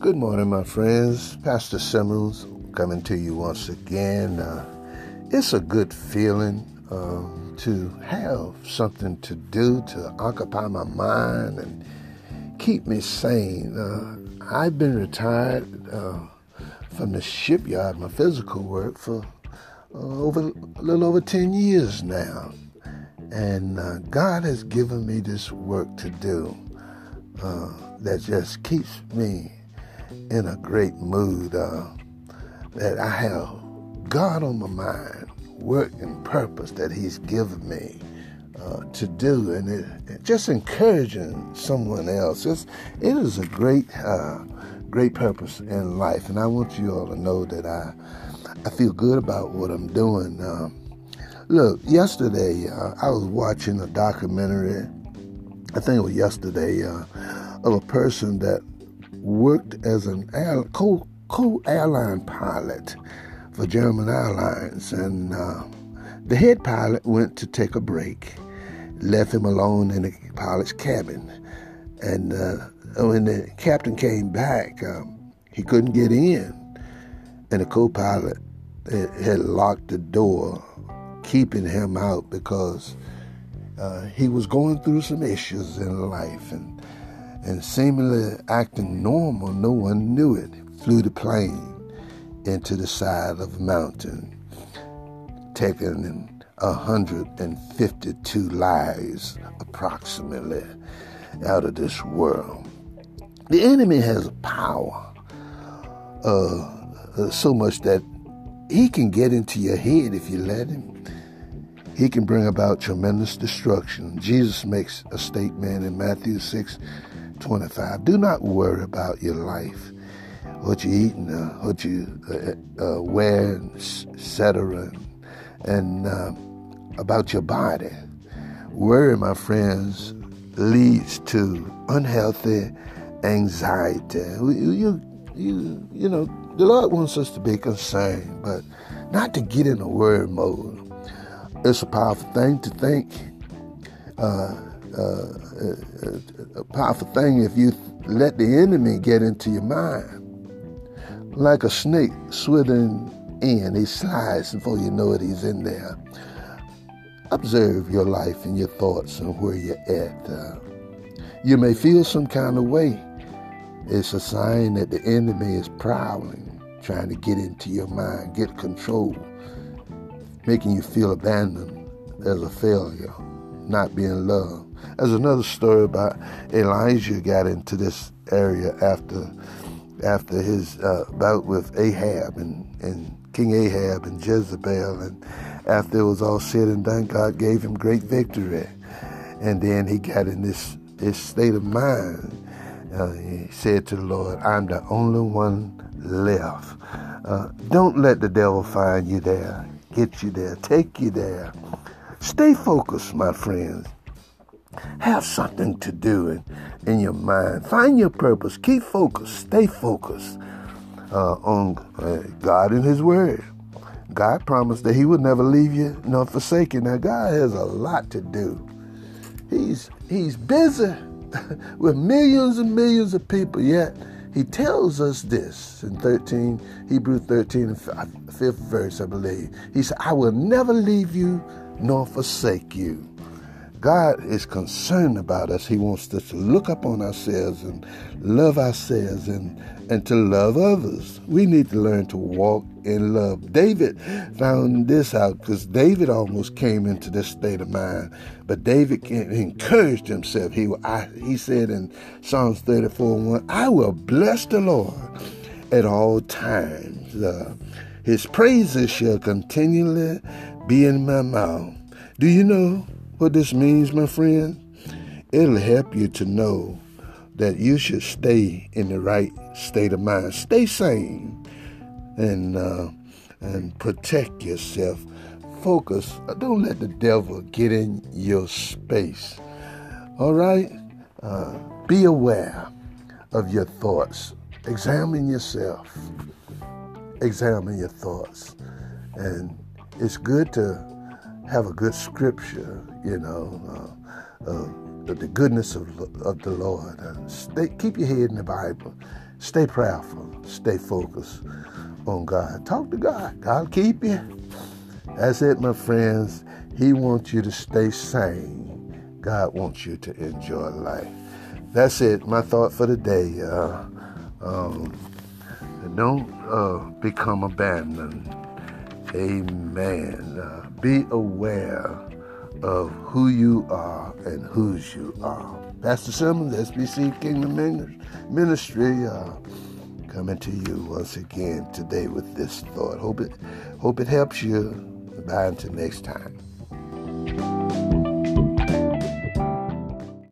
Good morning, my friends. Pastor Simmons coming to you once again. Uh, it's a good feeling uh, to have something to do to occupy my mind and keep me sane. Uh, I've been retired uh, from the shipyard, my physical work, for uh, over a little over 10 years now. And uh, God has given me this work to do that just keeps me in a great mood uh, that I have God on my mind, work and purpose that He's given me uh, to do, and it, it just encouraging someone else. It's, it is a great, uh, great purpose in life, and I want you all to know that I, I feel good about what I'm doing. Um, look, yesterday uh, I was watching a documentary. I think it was yesterday uh, of a person that worked as an co, co airline pilot for German Airlines, and uh, the head pilot went to take a break, left him alone in the pilot's cabin, and uh, when the captain came back, um, he couldn't get in, and the co-pilot had locked the door, keeping him out because uh, he was going through some issues in life, and and seemingly acting normal, no one knew it. Flew the plane into the side of a mountain, taking 152 lives approximately out of this world. The enemy has power uh, uh, so much that he can get into your head if you let him. He can bring about tremendous destruction. Jesus makes a statement in Matthew 6 25. Do not worry about your life, what you eat and uh, what you uh, uh, wear, etc., and uh, about your body. Worry, my friends, leads to unhealthy anxiety. You, you, you know, the Lord wants us to be concerned, but not to get in a worry mode. It's a powerful thing to think. Uh, uh, a powerful thing if you let the enemy get into your mind. Like a snake slithering in, he slides before you know it, he's in there. Observe your life and your thoughts and where you're at. Uh, you may feel some kind of way. It's a sign that the enemy is prowling, trying to get into your mind, get control, making you feel abandoned as a failure, not being loved. There's another story about Elijah got into this area after after his uh, bout with Ahab and, and King Ahab and Jezebel. And after it was all said and done, God gave him great victory. And then he got in this, this state of mind. Uh, he said to the Lord, I'm the only one left. Uh, don't let the devil find you there, get you there, take you there. Stay focused, my friends. Have something to do in, in your mind. Find your purpose. Keep focused. Stay focused uh, on uh, God and His Word. God promised that He would never leave you nor forsake you. Now, God has a lot to do. He's He's busy with millions and millions of people. Yet He tells us this in 13 Hebrew 13 fifth verse, I believe. He said, "I will never leave you nor forsake you." God is concerned about us. He wants us to look up on ourselves and love ourselves and, and to love others. We need to learn to walk in love. David found this out because David almost came into this state of mind. But David encouraged himself. He, I, he said in Psalms 34 1, I will bless the Lord at all times. Uh, his praises shall continually be in my mouth. Do you know? What this means, my friend, it'll help you to know that you should stay in the right state of mind. Stay sane and uh, and protect yourself. Focus. Don't let the devil get in your space. All right? Uh, be aware of your thoughts. Examine yourself. Examine your thoughts. And it's good to have a good scripture, you know, uh, uh, the goodness of, of the Lord. Uh, stay, keep your head in the Bible. Stay prayerful. Stay focused on God. Talk to God. God keep you. That's it, my friends. He wants you to stay sane. God wants you to enjoy life. That's it. My thought for the day. Um, don't uh, become abandoned. Amen. Uh, be aware of who you are and whose you are. Pastor Simmons, SBC Kingdom Ministry, uh, coming to you once again today with this thought. Hope it, hope it helps you. Bye until next time.